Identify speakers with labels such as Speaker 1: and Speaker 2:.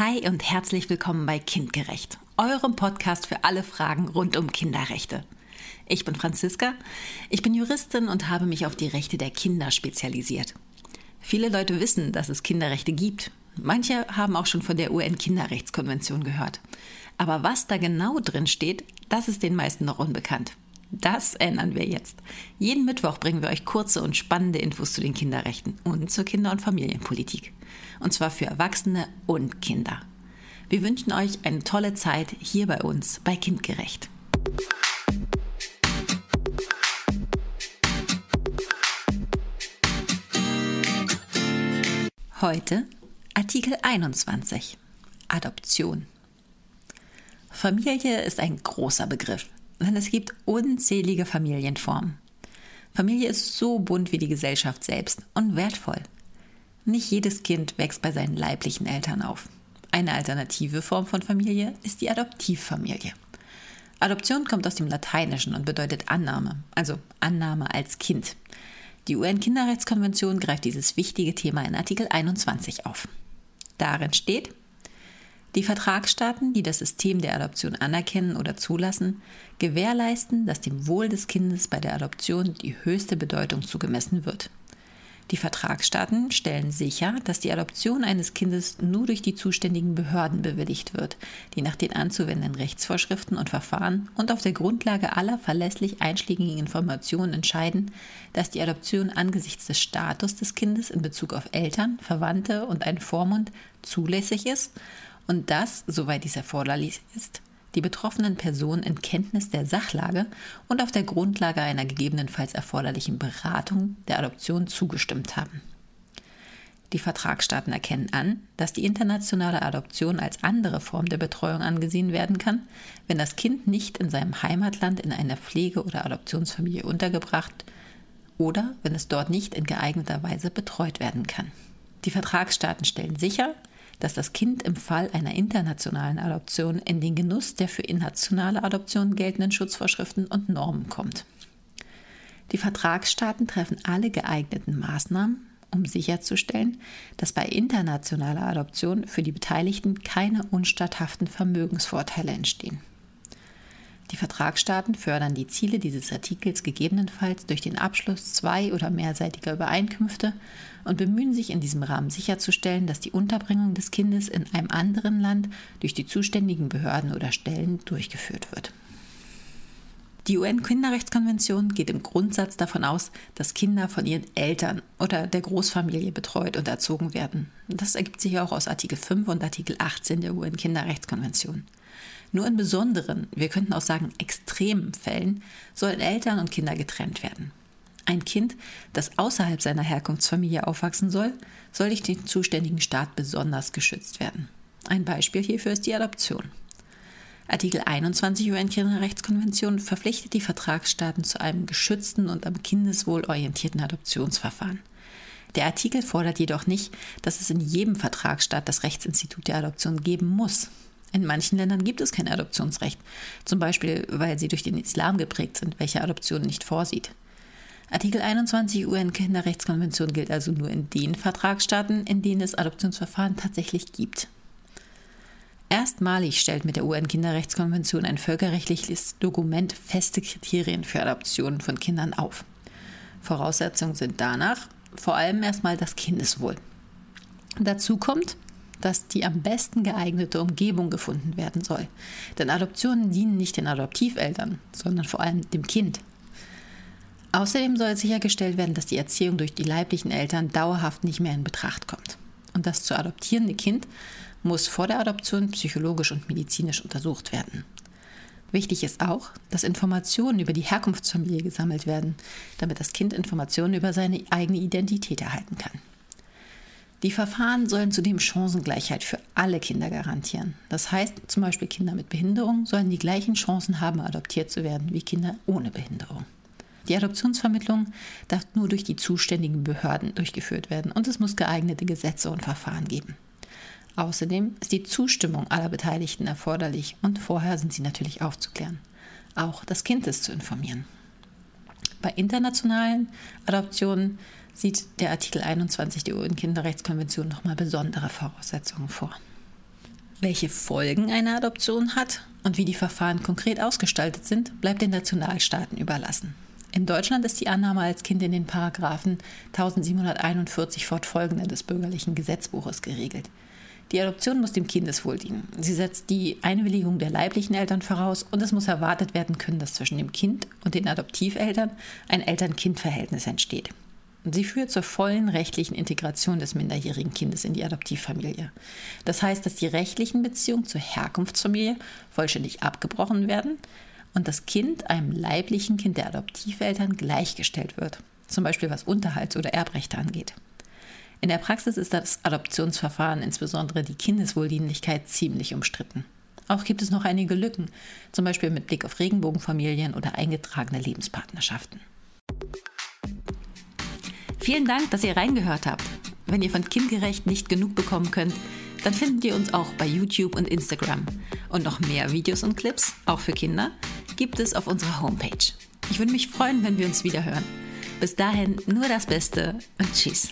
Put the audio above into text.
Speaker 1: Hi und herzlich willkommen bei Kindgerecht, eurem Podcast für alle Fragen rund um Kinderrechte. Ich bin Franziska, ich bin Juristin und habe mich auf die Rechte der Kinder spezialisiert. Viele Leute wissen, dass es Kinderrechte gibt. Manche haben auch schon von der UN-Kinderrechtskonvention gehört. Aber was da genau drin steht, das ist den meisten noch unbekannt. Das ändern wir jetzt. Jeden Mittwoch bringen wir euch kurze und spannende Infos zu den Kinderrechten und zur Kinder- und Familienpolitik. Und zwar für Erwachsene und Kinder. Wir wünschen euch eine tolle Zeit hier bei uns bei Kindgerecht. Heute Artikel 21 Adoption. Familie ist ein großer Begriff denn es gibt unzählige Familienformen. Familie ist so bunt wie die Gesellschaft selbst und wertvoll. Nicht jedes Kind wächst bei seinen leiblichen Eltern auf. Eine alternative Form von Familie ist die Adoptivfamilie. Adoption kommt aus dem Lateinischen und bedeutet Annahme, also Annahme als Kind. Die UN-Kinderrechtskonvention greift dieses wichtige Thema in Artikel 21 auf. Darin steht, die Vertragsstaaten, die das System der Adoption anerkennen oder zulassen, gewährleisten, dass dem Wohl des Kindes bei der Adoption die höchste Bedeutung zugemessen wird. Die Vertragsstaaten stellen sicher, dass die Adoption eines Kindes nur durch die zuständigen Behörden bewilligt wird, die nach den anzuwendenden Rechtsvorschriften und Verfahren und auf der Grundlage aller verlässlich einschlägigen Informationen entscheiden, dass die Adoption angesichts des Status des Kindes in Bezug auf Eltern, Verwandte und einen Vormund zulässig ist und dass, soweit dies erforderlich ist, die betroffenen Personen in Kenntnis der Sachlage und auf der Grundlage einer gegebenenfalls erforderlichen Beratung der Adoption zugestimmt haben. Die Vertragsstaaten erkennen an, dass die internationale Adoption als andere Form der Betreuung angesehen werden kann, wenn das Kind nicht in seinem Heimatland in einer Pflege- oder Adoptionsfamilie untergebracht oder wenn es dort nicht in geeigneter Weise betreut werden kann. Die Vertragsstaaten stellen sicher, dass das Kind im Fall einer internationalen Adoption in den Genuss der für nationale Adoption geltenden Schutzvorschriften und Normen kommt. Die Vertragsstaaten treffen alle geeigneten Maßnahmen, um sicherzustellen, dass bei internationaler Adoption für die Beteiligten keine unstatthaften Vermögensvorteile entstehen. Die Vertragsstaaten fördern die Ziele dieses Artikels gegebenenfalls durch den Abschluss zwei- oder mehrseitiger Übereinkünfte und bemühen sich in diesem Rahmen sicherzustellen, dass die Unterbringung des Kindes in einem anderen Land durch die zuständigen Behörden oder Stellen durchgeführt wird. Die UN-Kinderrechtskonvention geht im Grundsatz davon aus, dass Kinder von ihren Eltern oder der Großfamilie betreut und erzogen werden. Das ergibt sich auch aus Artikel 5 und Artikel 18 der UN-Kinderrechtskonvention. Nur in besonderen, wir könnten auch sagen extremen Fällen, sollen Eltern und Kinder getrennt werden. Ein Kind, das außerhalb seiner Herkunftsfamilie aufwachsen soll, soll durch den zuständigen Staat besonders geschützt werden. Ein Beispiel hierfür ist die Adoption. Artikel 21 UN-Kinderrechtskonvention verpflichtet die Vertragsstaaten zu einem geschützten und am Kindeswohl orientierten Adoptionsverfahren. Der Artikel fordert jedoch nicht, dass es in jedem Vertragsstaat das Rechtsinstitut der Adoption geben muss. In manchen Ländern gibt es kein Adoptionsrecht, zum Beispiel weil sie durch den Islam geprägt sind, welche Adoption nicht vorsieht. Artikel 21 UN-Kinderrechtskonvention gilt also nur in den Vertragsstaaten, in denen es Adoptionsverfahren tatsächlich gibt. Erstmalig stellt mit der UN-Kinderrechtskonvention ein völkerrechtliches Dokument feste Kriterien für Adoptionen von Kindern auf. Voraussetzungen sind danach vor allem erstmal das Kindeswohl. Dazu kommt, dass die am besten geeignete Umgebung gefunden werden soll. Denn Adoptionen dienen nicht den Adoptiveltern, sondern vor allem dem Kind. Außerdem soll sichergestellt werden, dass die Erziehung durch die leiblichen Eltern dauerhaft nicht mehr in Betracht kommt. Und das zu adoptierende Kind muss vor der Adoption psychologisch und medizinisch untersucht werden. Wichtig ist auch, dass Informationen über die Herkunftsfamilie gesammelt werden, damit das Kind Informationen über seine eigene Identität erhalten kann. Die Verfahren sollen zudem Chancengleichheit für alle Kinder garantieren. Das heißt, zum Beispiel Kinder mit Behinderung sollen die gleichen Chancen haben, adoptiert zu werden wie Kinder ohne Behinderung. Die Adoptionsvermittlung darf nur durch die zuständigen Behörden durchgeführt werden und es muss geeignete Gesetze und Verfahren geben. Außerdem ist die Zustimmung aller Beteiligten erforderlich und vorher sind sie natürlich aufzuklären. Auch das Kind ist zu informieren. Bei internationalen Adoptionen sieht der Artikel 21 der UN-Kinderrechtskonvention nochmal besondere Voraussetzungen vor. Welche Folgen eine Adoption hat und wie die Verfahren konkret ausgestaltet sind, bleibt den Nationalstaaten überlassen. In Deutschland ist die Annahme als Kind in den Paragraphen 1741 fortfolgende des bürgerlichen Gesetzbuches geregelt. Die Adoption muss dem Kindeswohl dienen. Sie setzt die Einwilligung der leiblichen Eltern voraus und es muss erwartet werden können, dass zwischen dem Kind und den Adoptiveltern ein Eltern-Kind-Verhältnis entsteht. Sie führt zur vollen rechtlichen Integration des minderjährigen Kindes in die Adoptivfamilie. Das heißt, dass die rechtlichen Beziehungen zur Herkunftsfamilie vollständig abgebrochen werden und das Kind einem leiblichen Kind der Adoptiveltern gleichgestellt wird, zum Beispiel was Unterhalts- oder Erbrechte angeht. In der Praxis ist das Adoptionsverfahren, insbesondere die Kindeswohldienlichkeit, ziemlich umstritten. Auch gibt es noch einige Lücken, zum Beispiel mit Blick auf Regenbogenfamilien oder eingetragene Lebenspartnerschaften. Vielen Dank, dass ihr reingehört habt. Wenn ihr von Kindgerecht nicht genug bekommen könnt, dann findet ihr uns auch bei YouTube und Instagram. Und noch mehr Videos und Clips, auch für Kinder, gibt es auf unserer Homepage. Ich würde mich freuen, wenn wir uns wieder hören. Bis dahin nur das Beste und tschüss.